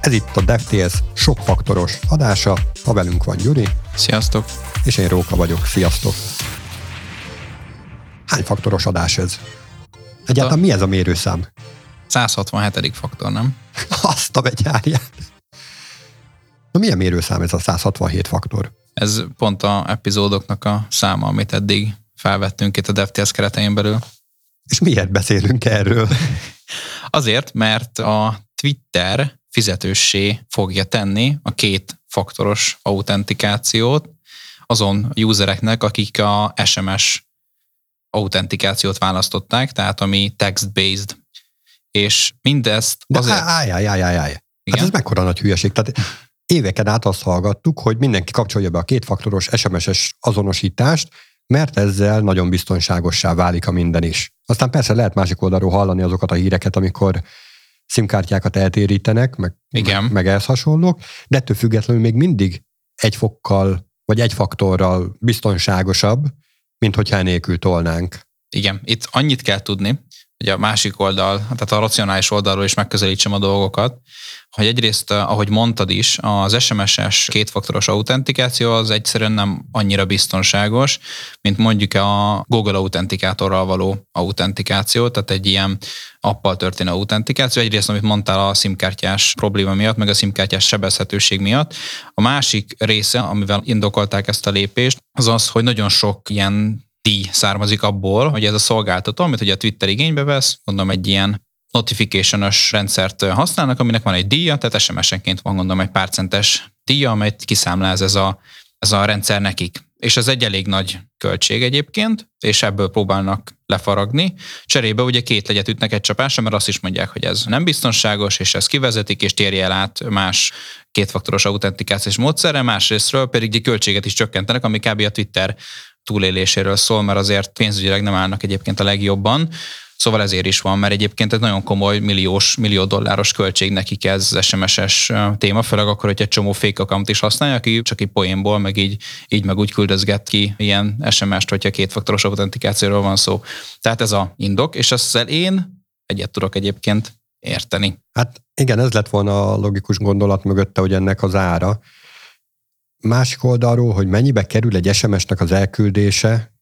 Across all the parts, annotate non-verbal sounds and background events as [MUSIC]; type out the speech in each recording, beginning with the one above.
Ez itt a DevTS sokfaktoros adása, ha velünk van Gyuri. Sziasztok! És én Róka vagyok. Sziasztok! Hány faktoros adás ez? Egyáltalán mi ez a mérőszám? 167. faktor, nem? [LAUGHS] Azt a begyárját. Na milyen mérőszám ez a 167 faktor? Ez pont a epizódoknak a száma, amit eddig felvettünk itt a DevTS keretein belül. És miért beszélünk erről? [LAUGHS] Azért, mert a Twitter fizetőssé fogja tenni a két faktoros autentikációt azon usereknek, akik a SMS autentikációt választották, tehát ami text-based. És mindezt De azért... Állj, állj, állj, állj, állj. Hát ez mekkora nagy hülyeség. Tehát éveken át azt hallgattuk, hogy mindenki kapcsolja be a kétfaktoros SMS-es azonosítást, mert ezzel nagyon biztonságossá válik a minden is. Aztán persze lehet másik oldalról hallani azokat a híreket, amikor szimkártyákat eltérítenek, meg, Igen. meg, meg ehhez hasonlók, de ettől függetlenül még mindig egy fokkal, vagy egy faktorral biztonságosabb, mint hogyha enélkül tolnánk. Igen, itt annyit kell tudni, hogy a másik oldal, tehát a racionális oldalról is megközelítsem a dolgokat, hogy egyrészt, eh, ahogy mondtad is, az SMS-es kétfaktoros autentikáció az egyszerűen nem annyira biztonságos, mint mondjuk a Google autentikátorral való autentikáció, tehát egy ilyen appal történő autentikáció. Egyrészt, amit mondtál a szimkártyás probléma miatt, meg a szimkártyás sebezhetőség miatt. A másik része, amivel indokolták ezt a lépést, az az, hogy nagyon sok ilyen díj származik abból, hogy ez a szolgáltató, amit ugye a Twitter igénybe vesz, mondom egy ilyen notification-ös rendszert használnak, aminek van egy díja, tehát SMS-enként van gondolom egy pár centes díja, amelyet kiszámláz ez a, ez a rendszer nekik. És ez egy elég nagy költség egyébként, és ebből próbálnak lefaragni. Cserébe ugye két legyet ütnek egy csapásra, mert azt is mondják, hogy ez nem biztonságos, és ez kivezetik, és térje el át más kétfaktoros autentikációs módszerre, másrésztről pedig egy költséget is csökkentenek, ami kb. a Twitter túléléséről szól, mert azért pénzügyileg nem állnak egyébként a legjobban. Szóval ezért is van, mert egyébként egy nagyon komoly milliós, millió dolláros költség nekik ez SMS-es téma, főleg akkor, hogy egy csomó fake account is használja, aki csak egy poénból, meg így, így meg úgy küldözget ki ilyen SMS-t, hogyha kétfaktoros autentikációról van szó. Tehát ez a indok, és ezzel én egyet tudok egyébként érteni. Hát igen, ez lett volna a logikus gondolat mögötte, hogy ennek az ára. Másik oldalról, hogy mennyibe kerül egy SMS-nek az elküldése,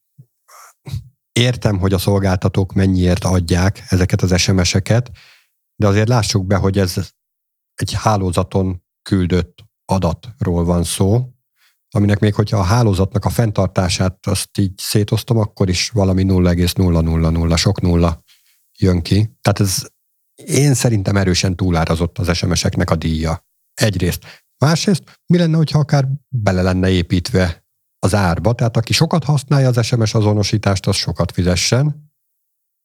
értem, hogy a szolgáltatók mennyiért adják ezeket az SMS-eket, de azért lássuk be, hogy ez egy hálózaton küldött adatról van szó, aminek még hogyha a hálózatnak a fenntartását azt így szétoztom, akkor is valami 0,000, sok nulla jön ki. Tehát ez én szerintem erősen túlárazott az SMS-eknek a díja. Egyrészt. Másrészt, mi lenne, hogyha akár bele lenne építve az árba, tehát aki sokat használja az SMS azonosítást, az sokat fizessen,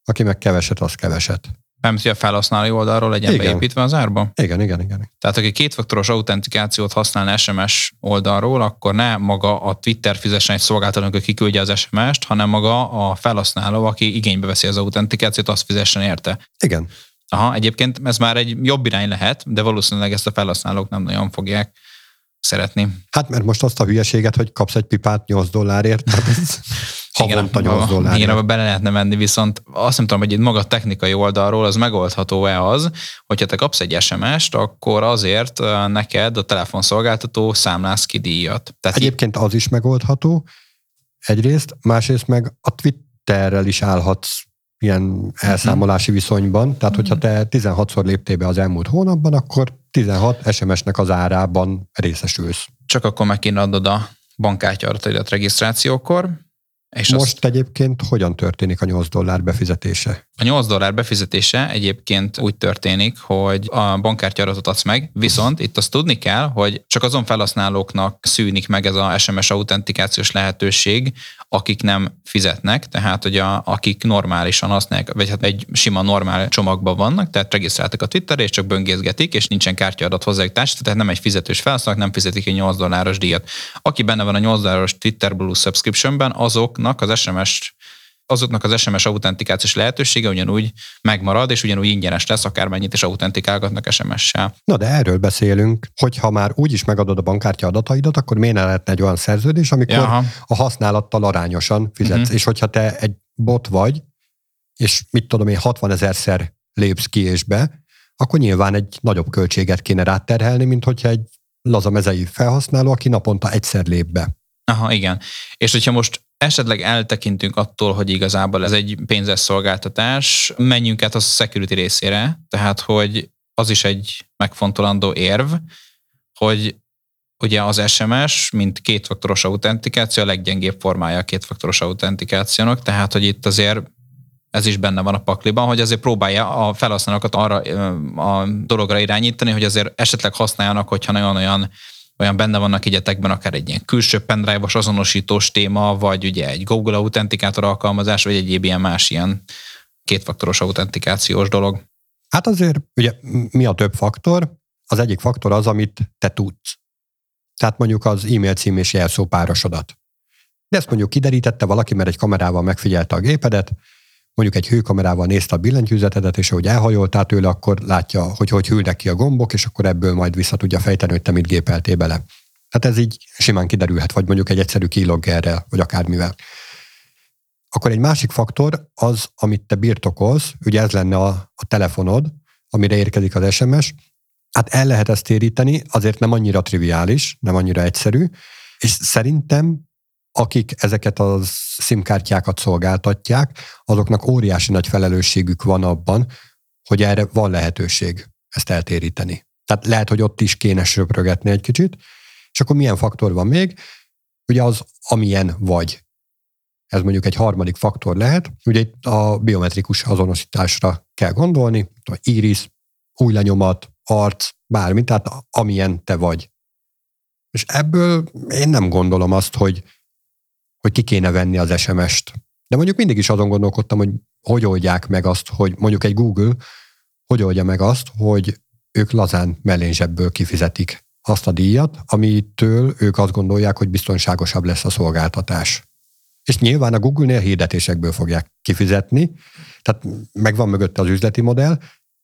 aki meg keveset, az keveset. Nem hogy a felhasználói oldalról legyen igen. beépítve az árba? Igen, igen, igen. Tehát aki kétfaktoros autentikációt használna SMS oldalról, akkor ne maga a Twitter fizessen egy szolgáltatónak, aki kiküldje az SMS-t, hanem maga a felhasználó, aki igénybe veszi az autentikációt, azt fizessen érte. Igen. Aha, egyébként ez már egy jobb irány lehet, de valószínűleg ezt a felhasználók nem nagyon fogják szeretni. Hát mert most azt a hülyeséget, hogy kapsz egy pipát 8 dollárért, tehát ez [LAUGHS] havonta 8 dollárért. Igen, abba bele lehetne menni, viszont azt nem tudom, hogy itt maga technikai oldalról az megoldható-e az, hogyha te kapsz egy SMS-t, akkor azért neked a telefonszolgáltató számlász ki díjat. Tehát Egyébként az is megoldható, egyrészt, másrészt meg a Twitterrel is állhatsz ilyen elszámolási viszonyban. Tehát, hogyha te 16-szor léptél be az elmúlt hónapban, akkor 16 SMS-nek az árában részesülsz. Csak akkor meg kéne adod a bankkártya adataidat regisztrációkor, és Most azt... egyébként hogyan történik a 8 dollár befizetése? A 8 dollár befizetése egyébként úgy történik, hogy a bankkártya adatot adsz meg, viszont itt azt tudni kell, hogy csak azon felhasználóknak szűnik meg ez a SMS autentikációs lehetőség, akik nem fizetnek, tehát hogy a, akik normálisan használják, vagy hát egy sima normál csomagban vannak, tehát regisztráltak a Twitterre, és csak böngészgetik, és nincsen kártyaadat hozzájuk társ, tehát nem egy fizetős felhasználók, nem fizetik egy 8 dolláros díjat. Aki benne van a 8 dolláros Twitter Blue subscriptionben, azoknak az SMS azoknak az SMS autentikációs lehetősége ugyanúgy megmarad, és ugyanúgy ingyenes lesz, akármennyit is autentikálgatnak SMS-sel. Na de erről beszélünk, hogy ha már úgy is megadod a bankkártya adataidat, akkor miért ne lehetne egy olyan szerződés, amikor Jaha. a használattal arányosan fizetsz. Uh-huh. És hogyha te egy bot vagy, és mit tudom én, 60 ezerszer lépsz ki és be, akkor nyilván egy nagyobb költséget kéne ráterhelni, mint hogyha egy laza mezei felhasználó, aki naponta egyszer lép be. Aha, igen. És hogyha most esetleg eltekintünk attól, hogy igazából ez egy pénzes szolgáltatás, menjünk át a security részére, tehát hogy az is egy megfontolandó érv, hogy ugye az SMS, mint kétfaktoros autentikáció, a leggyengébb formája a kétfaktoros autentikációnak, tehát hogy itt azért ez is benne van a pakliban, hogy azért próbálja a felhasználókat arra a dologra irányítani, hogy azért esetleg használjanak, hogyha nagyon olyan benne vannak egyetekben, akár egy ilyen külső pendrive-os azonosítós téma, vagy ugye egy Google autentikátor alkalmazás, vagy egyéb ilyen más ilyen kétfaktoros autentikációs dolog. Hát azért, ugye mi a több faktor? Az egyik faktor az, amit te tudsz. Tehát mondjuk az e-mail cím és jelszó párosodat. De ezt mondjuk kiderítette valaki, mert egy kamerával megfigyelte a gépedet, mondjuk egy hőkamerával nézte a billentyűzetedet, és ahogy elhajoltál tőle, akkor látja, hogy hogy hűlnek ki a gombok, és akkor ebből majd vissza tudja fejteni, hogy te mit gépeltél bele. Tehát ez így simán kiderülhet, vagy mondjuk egy egyszerű keyloggerrel, vagy akármivel. Akkor egy másik faktor az, amit te birtokolsz, ugye ez lenne a, a telefonod, amire érkezik az SMS, hát el lehet ezt téríteni, azért nem annyira triviális, nem annyira egyszerű, és szerintem akik ezeket a szimkártyákat szolgáltatják, azoknak óriási nagy felelősségük van abban, hogy erre van lehetőség ezt eltéríteni. Tehát lehet, hogy ott is kéne söprögetni egy kicsit, és akkor milyen faktor van még? Ugye az, amilyen vagy. Ez mondjuk egy harmadik faktor lehet. Ugye itt a biometrikus azonosításra kell gondolni, iris, új lenyomat, arc, bármi, tehát amilyen te vagy. És ebből én nem gondolom azt, hogy hogy ki kéne venni az SMS-t. De mondjuk mindig is azon gondolkodtam, hogy hogy oldják meg azt, hogy mondjuk egy Google hogy oldja meg azt, hogy ők lazán mellényzsebből kifizetik azt a díjat, amitől ők azt gondolják, hogy biztonságosabb lesz a szolgáltatás. És nyilván a Google-nél hirdetésekből fogják kifizetni, tehát megvan mögötte az üzleti modell,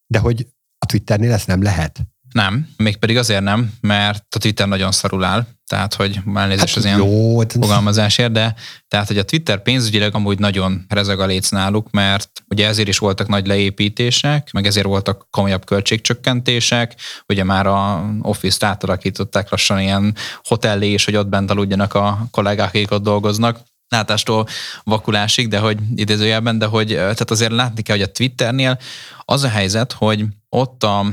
de hogy a Twitternél ezt nem lehet. Nem, mégpedig azért nem, mert a Twitter nagyon szarul áll, tehát hogy elnézést hát az ilyen jó, hát- fogalmazásért, de tehát, hogy a Twitter pénzügyileg amúgy nagyon rezeg a léc náluk, mert ugye ezért is voltak nagy leépítések, meg ezért voltak komolyabb költségcsökkentések, ugye már a Office-t átalakították lassan ilyen hotellé is, hogy ott bent aludjanak a kollégák, akik ott dolgoznak, látástól vakulásig, de hogy idézőjelben, de hogy tehát azért látni kell, hogy a Twitternél az a helyzet, hogy ott a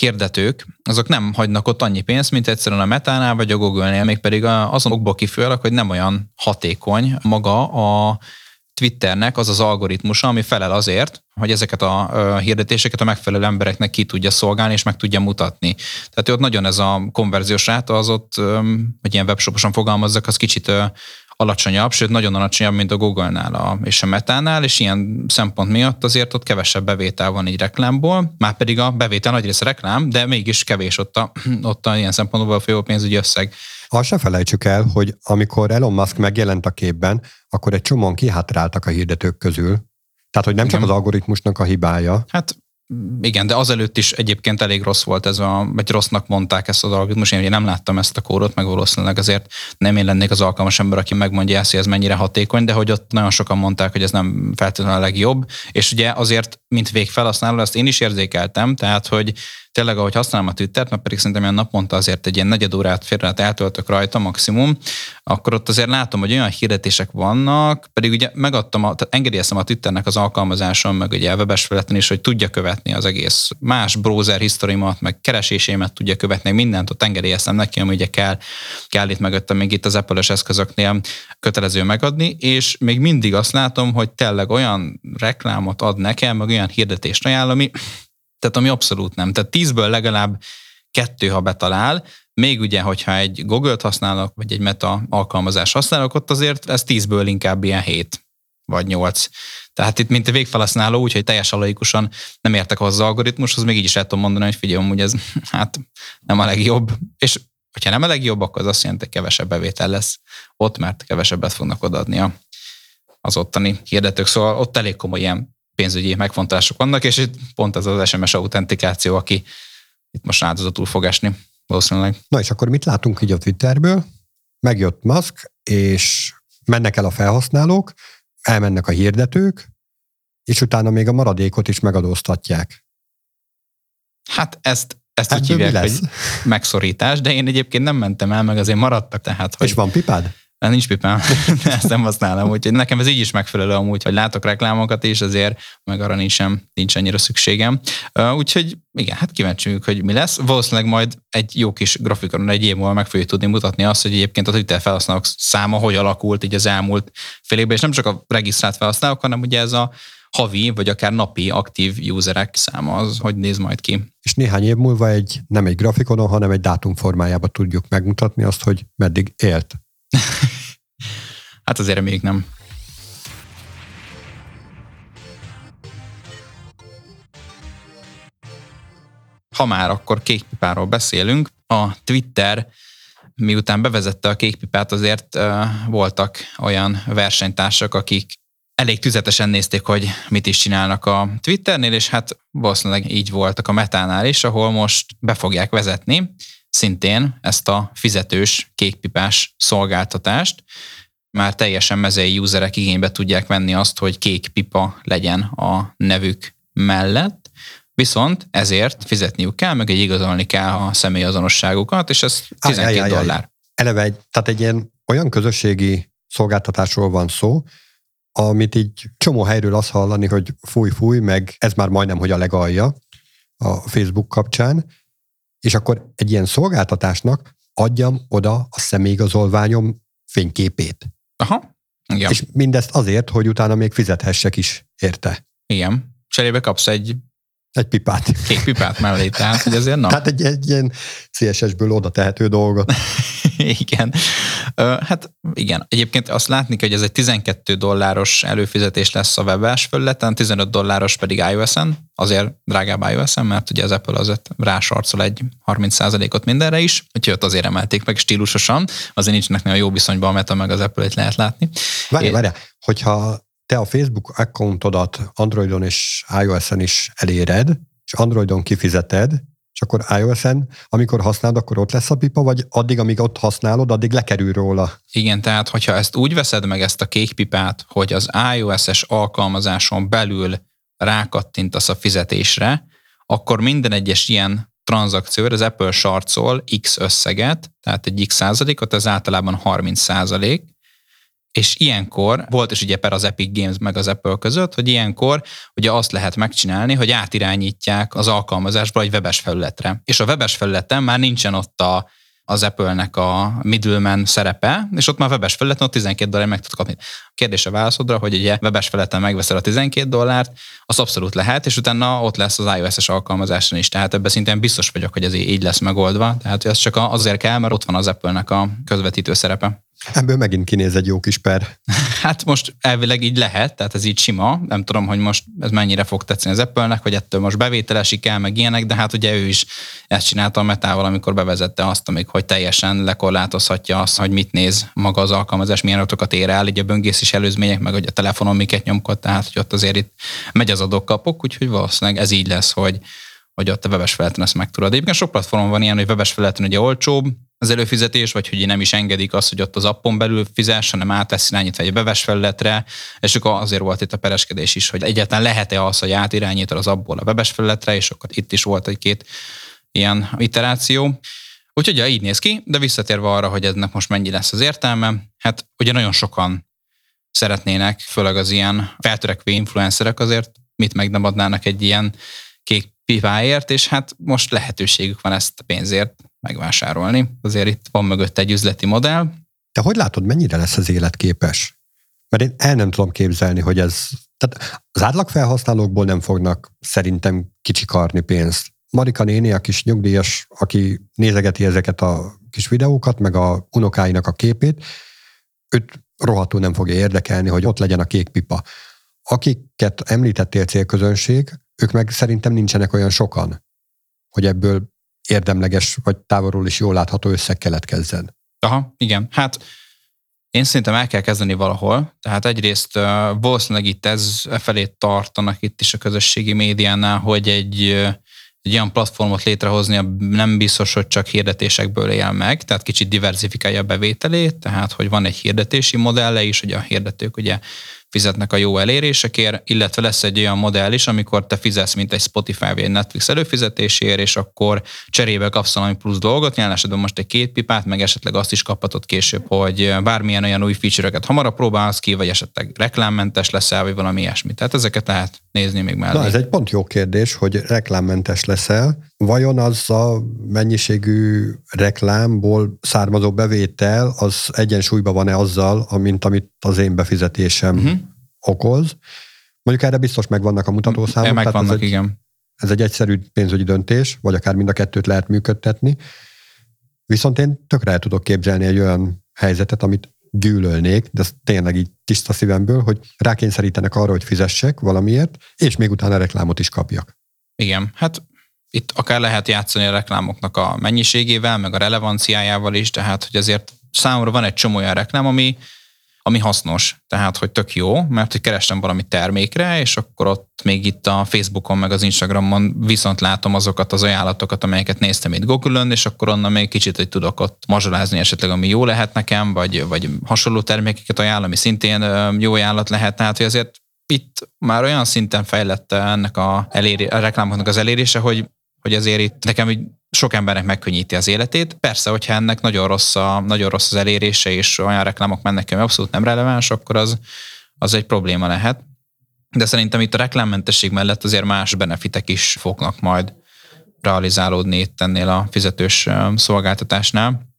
hirdetők, azok nem hagynak ott annyi pénzt, mint egyszerűen a Metánál vagy a Google-nél, mégpedig azon okból kifőleg, hogy nem olyan hatékony maga a Twitternek az az algoritmusa, ami felel azért, hogy ezeket a hirdetéseket a megfelelő embereknek ki tudja szolgálni és meg tudja mutatni. Tehát ott nagyon ez a konverziós ráta az ott, hogy ilyen webshoposan fogalmazzak, az kicsit alacsonyabb, sőt nagyon alacsonyabb, mint a Google-nál a, és a Metánál, és ilyen szempont miatt azért ott kevesebb bevétel van így reklámból, már pedig a bevétel nagy része reklám, de mégis kevés ott a, [CLEARS THROAT] ott a ilyen szempontból a fő pénzügyi összeg. Azt se felejtsük el, hogy amikor Elon Musk megjelent a képben, akkor egy csomóan kihátráltak a hirdetők közül. Tehát, hogy nem Igen. csak az algoritmusnak a hibája. Hát igen, de azelőtt is egyébként elég rossz volt ez a, vagy rossznak mondták ezt az algoritmus. Én ugye nem láttam ezt a kódot, meg valószínűleg azért nem én lennék az alkalmas ember, aki megmondja ezt, hogy ez mennyire hatékony, de hogy ott nagyon sokan mondták, hogy ez nem feltétlenül a legjobb. És ugye azért, mint végfelhasználó, ezt én is érzékeltem, tehát hogy tényleg, ahogy használom a Twittert, mert pedig szerintem ilyen naponta azért egy ilyen negyed órát félre eltöltök rajta maximum, akkor ott azért látom, hogy olyan hirdetések vannak, pedig ugye megadtam, a, tehát engedélyeztem a Twitternek az alkalmazáson, meg ugye a webes felületen is, hogy tudja követni az egész más browser historimat, meg keresésémet tudja követni, mindent ott engedélyeztem neki, ami ugye kell, kell itt mögöttem még itt az Apple-es eszközöknél kötelező megadni, és még mindig azt látom, hogy tényleg olyan reklámot ad nekem, meg olyan hirdetést ajánl, ami tehát ami abszolút nem. Tehát tízből legalább kettő, ha betalál, még ugye, hogyha egy Google-t használok, vagy egy Meta alkalmazás használok, ott azért ez tízből inkább ilyen hét vagy nyolc. Tehát itt, mint a végfelhasználó, úgyhogy teljesen laikusan nem értek hozzá az algoritmushoz, még így is el tudom mondani, hogy figyelj, hogy ez [LAUGHS] hát nem a legjobb. És hogyha nem a legjobb, akkor az azt jelenti, hogy kevesebb bevétel lesz ott, mert kevesebbet fognak odaadni az ottani hirdetők. Szóval ott elég komoly ilyen pénzügyi megfontolások vannak, és itt pont ez az SMS autentikáció, aki itt most áldozatul fog esni valószínűleg. Na és akkor mit látunk így a Twitterből? Megjött Musk, és mennek el a felhasználók, elmennek a hirdetők, és utána még a maradékot is megadóztatják. Hát ezt, ezt úgy hívják, hogy megszorítás, de én egyébként nem mentem el, meg azért maradtak. Tehát, hogy... És van pipád? Hát nincs pipám, [LAUGHS] ezt nem használom, úgyhogy nekem ez így is megfelelő amúgy, hogy látok reklámokat is, azért meg arra nincsen, nincs annyira szükségem. Úgyhogy igen, hát kíváncsi hogy mi lesz. Valószínűleg majd egy jó kis grafikonon egy év múlva meg fogjuk tudni mutatni azt, hogy egyébként a Twitter felhasználók száma hogy alakult így az elmúlt fél évben, és nem csak a regisztrált felhasználók, hanem ugye ez a havi, vagy akár napi aktív userek száma, az hogy néz majd ki. És néhány év múlva egy, nem egy grafikonon, hanem egy dátum formájában tudjuk megmutatni azt, hogy meddig élt [LAUGHS] hát azért még nem. Ha már akkor kékpipáról beszélünk, a Twitter miután bevezette a kékpipát, azért uh, voltak olyan versenytársak, akik elég tüzetesen nézték, hogy mit is csinálnak a Twitternél, és hát valószínűleg így voltak a metánál is, ahol most be fogják vezetni szintén ezt a fizetős kékpipás szolgáltatást, már teljesen mezei userek igénybe tudják venni azt, hogy kék pipa legyen a nevük mellett, viszont ezért fizetniük kell, meg egy igazolni kell a személyazonosságukat, és ez 12 aj, aj, aj, dollár. Eleve egy, tehát egy ilyen olyan közösségi szolgáltatásról van szó, amit így csomó helyről azt hallani, hogy fúj, fúj, meg ez már majdnem, hogy a legalja a Facebook kapcsán, és akkor egy ilyen szolgáltatásnak adjam oda a személyigazolványom fényképét. Aha. Igen. És mindezt azért, hogy utána még fizethessek is érte. Igen. Cserébe kapsz egy egy pipát. Kék pipát mellé, tehát hogy azért na. Tehát egy, egy ilyen CSS-ből oda tehető dolgot. [LAUGHS] igen. Hát igen. Egyébként azt látni hogy ez egy 12 dolláros előfizetés lesz a webes felületen, 15 dolláros pedig iOS-en, azért drágább iOS-en, mert ugye az Apple azért rásarcol egy 30%-ot mindenre is, úgyhogy ott azért emelték meg stílusosan, azért nincsenek nagyon jó viszonyban a Meta meg az Apple-et lehet látni. Várj, é... várj, hogyha te a Facebook accountodat Androidon és iOS-en is eléred, és Androidon kifizeted, és akkor iOS-en, amikor használod, akkor ott lesz a pipa, vagy addig, amíg ott használod, addig lekerül róla? Igen, tehát hogyha ezt úgy veszed meg ezt a kék pipát, hogy az iOS-es alkalmazáson belül rákattintasz a fizetésre, akkor minden egyes ilyen tranzakcióra az Apple sarcol X összeget, tehát egy X százalékot, ez általában 30 százalék, és ilyenkor, volt is ugye per az Epic Games meg az Apple között, hogy ilyenkor ugye azt lehet megcsinálni, hogy átirányítják az alkalmazásba egy webes felületre. És a webes felületen már nincsen ott a, az Apple-nek a middleman szerepe, és ott már webes felületen ott 12 dollár meg tud kapni. A kérdés a válaszodra, hogy ugye webes felületen megveszel a 12 dollárt, az abszolút lehet, és utána ott lesz az iOS-es alkalmazáson is. Tehát ebben szintén biztos vagyok, hogy ez így lesz megoldva. Tehát ez csak azért kell, mert ott van az Apple-nek a közvetítő szerepe. Ebből megint kinéz egy jó kis per. [LAUGHS] Hát most elvileg így lehet, tehát ez így sima. Nem tudom, hogy most ez mennyire fog tetszeni az Apple-nek, hogy ettől most bevételesik el, meg ilyenek, de hát ugye ő is ezt csinálta a metával, amikor bevezette azt, amik, hogy teljesen lekorlátozhatja azt, hogy mit néz maga az alkalmazás, milyen adatokat ér el, így a böngészés előzmények, meg hogy a telefonon miket nyomkod, tehát hogy ott azért itt megy az adok-kapok, úgyhogy valószínűleg ez így lesz, hogy hogy ott a webes felületen ezt meg tudod. Egyébként sok platformon van ilyen, hogy webes felületen ugye olcsóbb, az előfizetés, vagy hogy nem is engedik azt, hogy ott az appon belül fizes, hanem átesz irányítva egy beves felületre, és akkor azért volt itt a pereskedés is, hogy egyáltalán lehet-e az, hogy átirányítod az abból a webes felületre, és akkor itt is volt egy-két ilyen iteráció. Úgyhogy ja, így néz ki, de visszatérve arra, hogy ennek most mennyi lesz az értelme, hát ugye nagyon sokan szeretnének, főleg az ilyen feltörekvő influencerek azért mit meg nem adnának egy ilyen kék pipáért, és hát most lehetőségük van ezt a pénzért megvásárolni. Azért itt van mögött egy üzleti modell. Te hogy látod, mennyire lesz az életképes? Mert én el nem tudom képzelni, hogy ez... Tehát az átlag nem fognak szerintem kicsikarni pénzt. Marika néni, a kis nyugdíjas, aki nézegeti ezeket a kis videókat, meg a unokáinak a képét, őt rohadtul nem fogja érdekelni, hogy ott legyen a kék pipa. Akiket említettél célközönség, ők meg szerintem nincsenek olyan sokan, hogy ebből érdemleges, vagy távolról is jól látható összeg. Aha, igen. Hát én szerintem el kell kezdeni valahol. Tehát egyrészt uh, valószínűleg itt ez e felé tartanak itt is a közösségi médiánál, hogy egy, egy olyan platformot létrehozni, nem biztos, hogy csak hirdetésekből él meg, tehát kicsit diversifikálja a bevételét, tehát hogy van egy hirdetési modelle is, hogy a hirdetők ugye fizetnek a jó elérésekért, illetve lesz egy olyan modell is, amikor te fizetsz, mint egy Spotify vagy egy Netflix előfizetésért, és akkor cserébe kapsz valami plusz dolgot, jelen esetben most egy két pipát, meg esetleg azt is kaphatod később, hogy bármilyen olyan új feature-öket hamarabb próbálsz ki, vagy esetleg reklámmentes leszel, vagy valami ilyesmi. Tehát ezeket lehet nézni még mellé. Na, ez egy pont jó kérdés, hogy reklámmentes leszel. Vajon az a mennyiségű reklámból származó bevétel, az egyensúlyban van-e azzal, amint amit az én befizetésem uh-huh. okoz? Mondjuk erre biztos megvannak a mutatószámok. Megvannak, ez egy, igen. Ez egy egyszerű pénzügyi döntés, vagy akár mind a kettőt lehet működtetni. Viszont én tökre el tudok képzelni egy olyan helyzetet, amit gyűlölnék, de ez tényleg így tiszta szívemből, hogy rákényszerítenek arra, hogy fizessek valamiért, és még utána reklámot is kapjak. Igen, hát itt akár lehet játszani a reklámoknak a mennyiségével, meg a relevanciájával is, tehát hogy azért számomra van egy csomó olyan reklám, ami, ami hasznos, tehát hogy tök jó, mert hogy kerestem valami termékre, és akkor ott még itt a Facebookon, meg az Instagramon viszont látom azokat az ajánlatokat, amelyeket néztem itt Google-ön, és akkor onnan még kicsit hogy tudok ott mazsolázni esetleg, ami jó lehet nekem, vagy, vagy hasonló termékeket ajánl, ami szintén jó ajánlat lehet, tehát hogy azért itt már olyan szinten fejlett ennek a, eléri, a reklámoknak az elérése, hogy hogy azért itt nekem így sok embernek megkönnyíti az életét. Persze, hogyha ennek nagyon rossz, a, nagyon rossz az elérése, és olyan reklámok mennek, ami abszolút nem releváns, akkor az, az egy probléma lehet. De szerintem itt a reklámmentesség mellett azért más benefitek is fognak majd realizálódni itt ennél a fizetős szolgáltatásnál.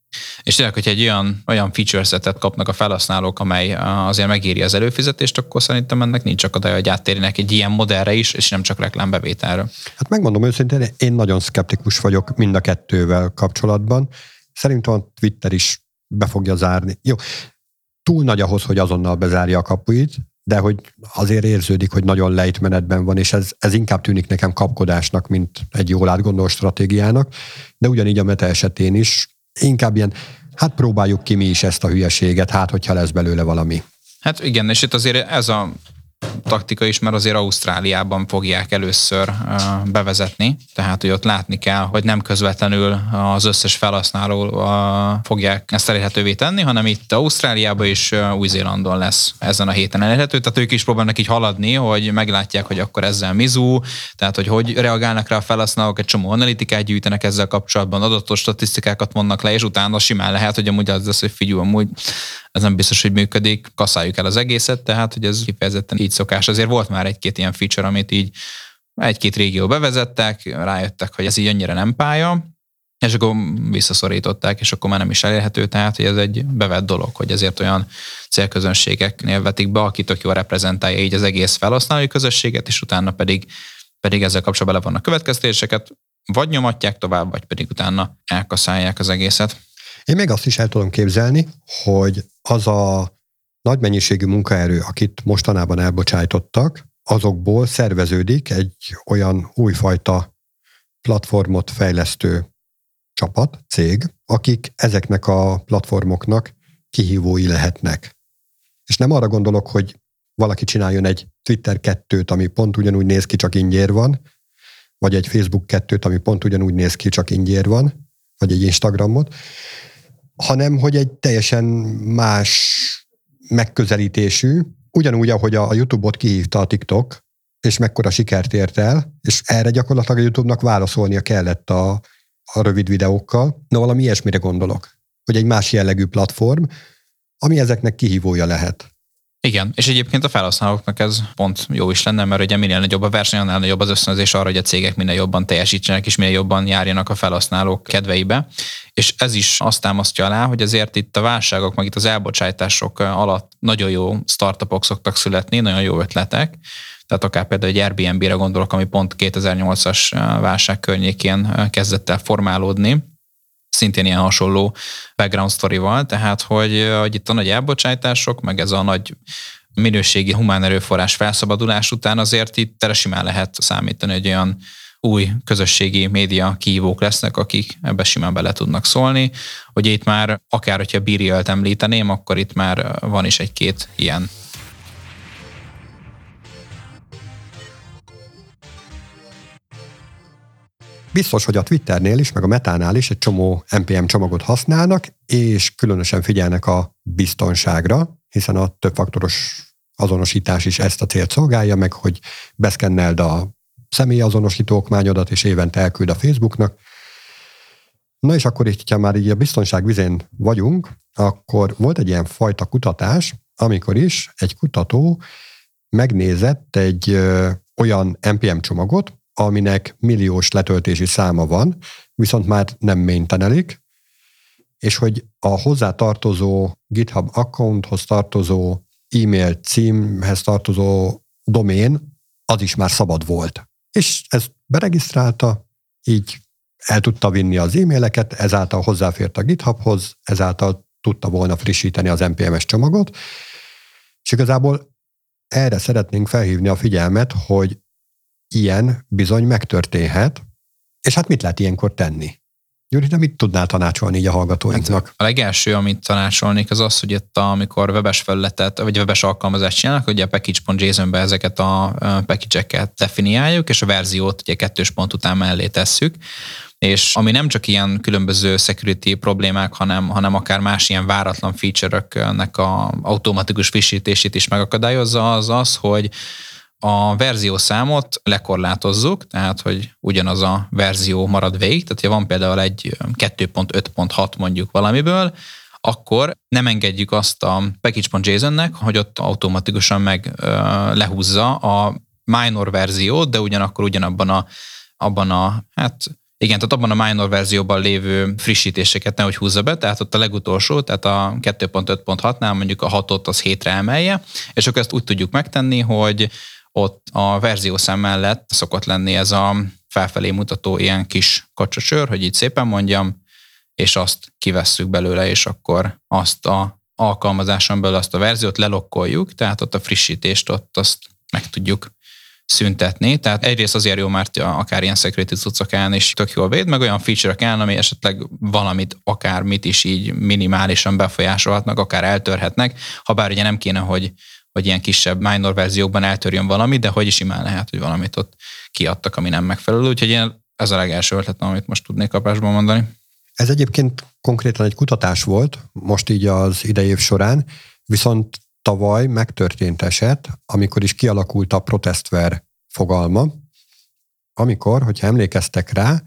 És tényleg, hogyha egy olyan, olyan feature setet kapnak a felhasználók, amely azért megéri az előfizetést, akkor szerintem ennek nincs akadály, hogy áttérjenek egy ilyen modellre is, és nem csak reklámbevételre. Hát megmondom őszintén, én nagyon szkeptikus vagyok mind a kettővel kapcsolatban. Szerintem a Twitter is be fogja zárni. Jó, túl nagy ahhoz, hogy azonnal bezárja a kapuit, de hogy azért érződik, hogy nagyon lejtmenetben van, és ez, ez inkább tűnik nekem kapkodásnak, mint egy jól átgondolt stratégiának, de ugyanígy a Meta esetén is inkább ilyen, hát próbáljuk ki mi is ezt a hülyeséget, hát hogyha lesz belőle valami. Hát igen, és itt azért ez a taktika is, mert azért Ausztráliában fogják először bevezetni, tehát hogy ott látni kell, hogy nem közvetlenül az összes felhasználó fogják ezt elérhetővé tenni, hanem itt Ausztráliában és Új-Zélandon lesz ezen a héten elérhető, tehát ők is próbálnak így haladni, hogy meglátják, hogy akkor ezzel mizu, tehát hogy hogy reagálnak rá a felhasználók, egy csomó analitikát gyűjtenek ezzel kapcsolatban, adatos statisztikákat mondnak le, és utána simán lehet, hogy amúgy az lesz, hogy figyelj, amúgy ez nem biztos, hogy működik, kaszáljuk el az egészet, tehát hogy ez kifejezetten így szokás. Azért volt már egy-két ilyen feature, amit így egy-két régió bevezettek, rájöttek, hogy ez így annyira nem pálya, és akkor visszaszorították, és akkor már nem is elérhető, tehát hogy ez egy bevett dolog, hogy ezért olyan célközönségeknél vetik be, aki tök jól reprezentálja így az egész felhasználói közösséget, és utána pedig, pedig ezzel kapcsolatban le vannak következtetéseket, vagy nyomatják tovább, vagy pedig utána elkaszálják az egészet. Én még azt is el tudom képzelni, hogy az a nagy mennyiségű munkaerő, akit mostanában elbocsájtottak, azokból szerveződik egy olyan újfajta platformot fejlesztő csapat, cég, akik ezeknek a platformoknak kihívói lehetnek. És nem arra gondolok, hogy valaki csináljon egy Twitter kettőt, ami pont ugyanúgy néz ki, csak ingyér van, vagy egy Facebook kettőt, ami pont ugyanúgy néz ki, csak ingyér van, vagy egy Instagramot, hanem hogy egy teljesen más megközelítésű, ugyanúgy, ahogy a YouTube-ot kihívta a TikTok, és mekkora sikert ért el, és erre gyakorlatilag a YouTube-nak válaszolnia kellett a, a rövid videókkal. Na, valami ilyesmire gondolok, hogy egy más jellegű platform, ami ezeknek kihívója lehet. Igen, és egyébként a felhasználóknak ez pont jó is lenne, mert ugye minél nagyobb a verseny, annál nagyobb az ösztönzés arra, hogy a cégek minél jobban teljesítsenek, és minél jobban járjanak a felhasználók kedveibe. És ez is azt támasztja alá, hogy azért itt a válságok, meg itt az elbocsátások alatt nagyon jó startupok szoktak születni, nagyon jó ötletek. Tehát akár például egy Airbnb-re gondolok, ami pont 2008-as válság környékén kezdett el formálódni, szintén ilyen hasonló background story-val, tehát hogy, hogy itt a nagy elbocsátások, meg ez a nagy minőségi humán erőforrás felszabadulás után azért itt tere simán lehet számítani, hogy olyan új közösségi média kihívók lesznek, akik ebbe simán bele tudnak szólni. Hogy itt már, akár hogyha Birialt említeném, akkor itt már van is egy-két ilyen Biztos, hogy a Twitternél is, meg a Metánál is egy csomó NPM csomagot használnak, és különösen figyelnek a biztonságra, hiszen a többfaktoros azonosítás is ezt a célt szolgálja, meg hogy beszkenneld a személyazonosító okmányodat, és évente elküld a Facebooknak. Na és akkor itt, ha már így a biztonság vizén vagyunk, akkor volt egy ilyen fajta kutatás, amikor is egy kutató megnézett egy ö, olyan NPM csomagot, aminek milliós letöltési száma van, viszont már nem maintanelik, és hogy a hozzá tartozó GitHub accounthoz tartozó e-mail címhez tartozó domén, az is már szabad volt. És ezt beregisztrálta, így el tudta vinni az e-maileket, ezáltal hozzáfért a GitHubhoz, ezáltal tudta volna frissíteni az NPMS csomagot, és igazából erre szeretnénk felhívni a figyelmet, hogy ilyen bizony megtörténhet, és hát mit lehet ilyenkor tenni? Gyuri, de mit tudnál tanácsolni így a hallgatóinknak? Hát a legelső, amit tanácsolnék, az az, hogy itt amikor webes felületet, vagy webes alkalmazást csinálnak, ugye a package.json-be ezeket a package-eket definiáljuk, és a verziót ugye kettős pont után mellé tesszük, és ami nem csak ilyen különböző security problémák, hanem, hanem akár más ilyen váratlan feature-öknek a automatikus frissítését is megakadályozza, az az, hogy a verziószámot lekorlátozzuk, tehát hogy ugyanaz a verzió marad végig, tehát ha van például egy 2.5.6 mondjuk valamiből, akkor nem engedjük azt a package.json-nek, hogy ott automatikusan meg lehúzza a minor verziót, de ugyanakkor ugyanabban a, abban a, hát igen, tehát abban a minor verzióban lévő frissítéseket nehogy húzza be, tehát ott a legutolsó, tehát a 2.5.6-nál mondjuk a 6-ot az 7-re emelje, és akkor ezt úgy tudjuk megtenni, hogy ott a verziószám mellett szokott lenni ez a felfelé mutató ilyen kis kacsacsőr, hogy így szépen mondjam, és azt kivesszük belőle, és akkor azt a alkalmazáson belül azt a verziót lelokkoljuk, tehát ott a frissítést ott azt meg tudjuk szüntetni. Tehát egyrészt azért jó, mert akár ilyen security cuccok is tök jól véd, meg olyan feature-ek ellen, ami esetleg valamit, akármit is így minimálisan befolyásolhatnak, akár eltörhetnek, ha bár ugye nem kéne, hogy hogy ilyen kisebb minor verziókban eltörjön valami, de hogy is imán lehet, hogy valamit ott kiadtak, ami nem megfelelő. Úgyhogy ilyen, ez a legelső ötlet, amit most tudnék kapásban mondani. Ez egyébként konkrétan egy kutatás volt, most így az idejév során, viszont tavaly megtörtént eset, amikor is kialakult a protestver fogalma, amikor, hogyha emlékeztek rá,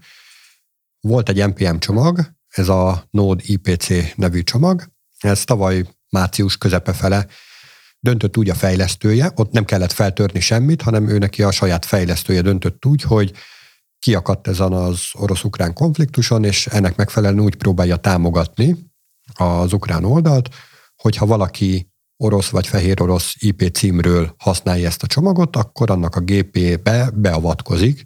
volt egy NPM csomag, ez a Node IPC nevű csomag, ez tavaly március közepe fele döntött úgy a fejlesztője, ott nem kellett feltörni semmit, hanem ő neki a saját fejlesztője döntött úgy, hogy kiakadt ezen az orosz-ukrán konfliktuson, és ennek megfelelően úgy próbálja támogatni az ukrán oldalt, hogyha valaki orosz vagy fehér orosz IP címről használja ezt a csomagot, akkor annak a gépébe beavatkozik,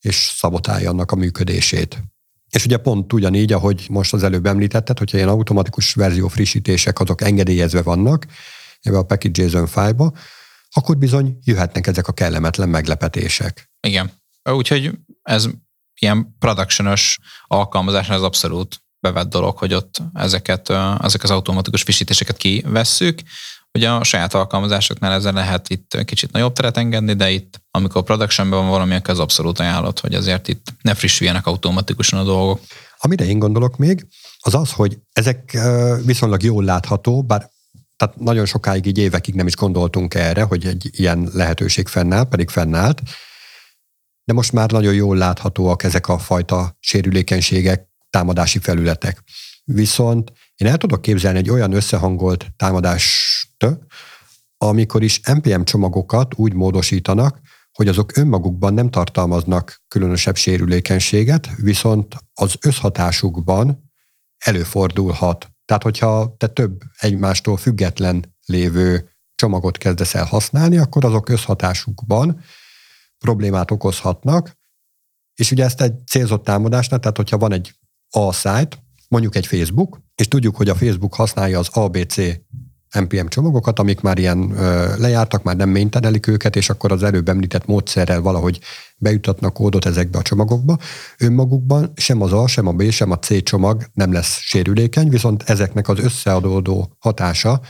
és szabotálja annak a működését. És ugye pont ugyanígy, ahogy most az előbb említetted, hogyha ilyen automatikus verzió frissítések azok engedélyezve vannak, ebbe a package.json fájba, akkor bizony jöhetnek ezek a kellemetlen meglepetések. Igen. Úgyhogy ez ilyen productionos alkalmazásnál ez abszolút bevett dolog, hogy ott ezeket, ezek az automatikus frissítéseket kivesszük. Ugye a saját alkalmazásoknál ezzel lehet itt kicsit nagyobb teret engedni, de itt, amikor productionben van valami, akkor az abszolút ajánlott, hogy azért itt ne frissüljenek automatikusan a dolgok. Amire én gondolok még, az az, hogy ezek viszonylag jól látható, bár tehát nagyon sokáig, így évekig nem is gondoltunk erre, hogy egy ilyen lehetőség fennáll, pedig fennállt, de most már nagyon jól láthatóak ezek a fajta sérülékenységek, támadási felületek. Viszont én el tudok képzelni egy olyan összehangolt támadást, amikor is NPM csomagokat úgy módosítanak, hogy azok önmagukban nem tartalmaznak különösebb sérülékenységet, viszont az összhatásukban előfordulhat tehát, hogyha te több egymástól független lévő csomagot kezdesz el használni, akkor azok összhatásukban problémát okozhatnak, és ugye ezt egy célzott támadásnál, tehát hogyha van egy A site, mondjuk egy Facebook, és tudjuk, hogy a Facebook használja az ABC NPM csomagokat, amik már ilyen ö, lejártak, már nem maintanelik őket, és akkor az előbb említett módszerrel valahogy bejutatnak kódot ezekbe a csomagokba. Önmagukban sem az A, sem a B, sem a C csomag nem lesz sérülékeny, viszont ezeknek az összeadódó hatása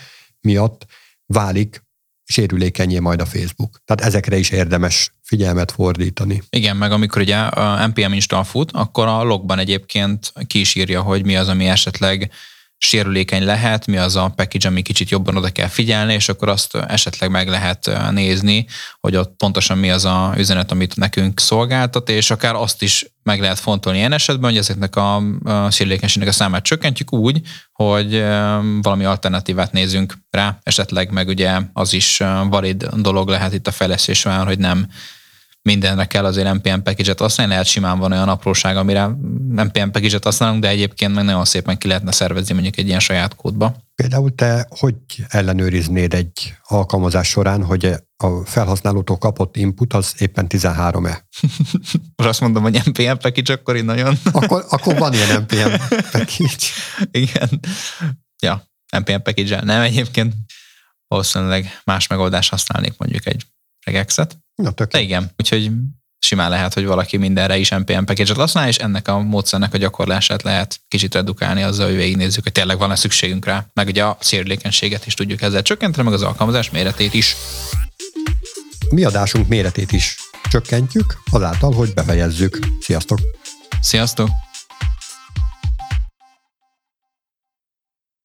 miatt válik sérülékenyé majd a Facebook. Tehát ezekre is érdemes figyelmet fordítani. Igen, meg amikor ugye a NPM install fut, akkor a logban egyébként ki is írja, hogy mi az, ami esetleg sérülékeny lehet, mi az a package, ami kicsit jobban oda kell figyelni, és akkor azt esetleg meg lehet nézni, hogy ott pontosan mi az a üzenet, amit nekünk szolgáltat, és akár azt is meg lehet fontolni ilyen esetben, hogy ezeknek a, sérülékenységnek a számát csökkentjük úgy, hogy valami alternatívát nézzünk rá, esetleg meg ugye az is valid dolog lehet itt a fejlesztésben, hogy nem mindenre kell azért NPM package-et használni, lehet simán van olyan apróság, amire NPM package-et használunk, de egyébként meg nagyon szépen ki lehetne szervezni mondjuk egy ilyen saját kódba. Például te hogy ellenőriznéd egy alkalmazás során, hogy a felhasználótól kapott input az éppen 13-e? [LAUGHS] Most azt mondom, hogy NPM package, akkor így nagyon... akkor, akkor van ilyen NPM [LAUGHS] package. Igen. Ja, NPM package Nem, egyébként valószínűleg más megoldást használnék mondjuk egy regexet. Na, tök De igen, úgyhogy simán lehet, hogy valaki mindenre is NPM package-et használ, és ennek a módszernek a gyakorlását lehet kicsit redukálni azzal, hogy végignézzük, hogy tényleg van-e szükségünk rá, meg ugye a sérülékenységet is tudjuk ezzel csökkenteni, meg az alkalmazás méretét is. Mi adásunk méretét is csökkentjük, azáltal, hogy befejezzük. Sziasztok! Sziasztok!